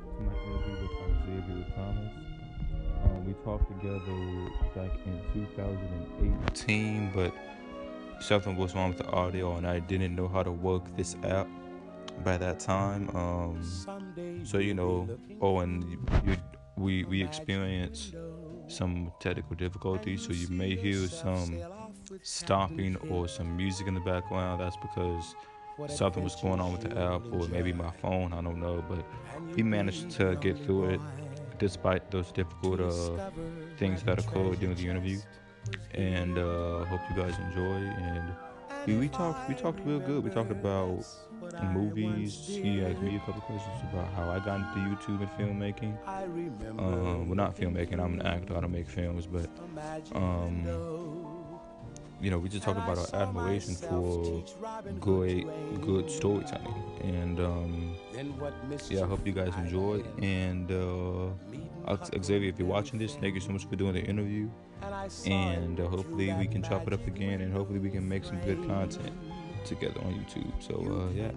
to my interview with Xavier Thomas. Um, we talked together back in 2018, but something was wrong with the audio, and I didn't know how to work this app by that time. Um, so you know, oh, and you, you, we we experienced some technical difficulties, so you may hear some stopping or some music in the background. That's because something was going on with the app, or maybe my phone. I don't know, but we managed to get through it despite those difficult uh, things that occurred during the interview. And uh, hope you guys enjoy. And we, we talked we talked real good. We talked about movies. He asked me a couple questions about how I got into YouTube and filmmaking. Um, well, not filmmaking. I'm an actor. I don't make films, but um, you know, we just talked about our admiration for good, good storytelling, and um, yeah, I hope you guys enjoy. And uh, Xavier, if you're watching this, thank you so much for doing the interview, and uh, hopefully we can chop it up again, and hopefully we can make some good content together on YouTube. So uh, yeah.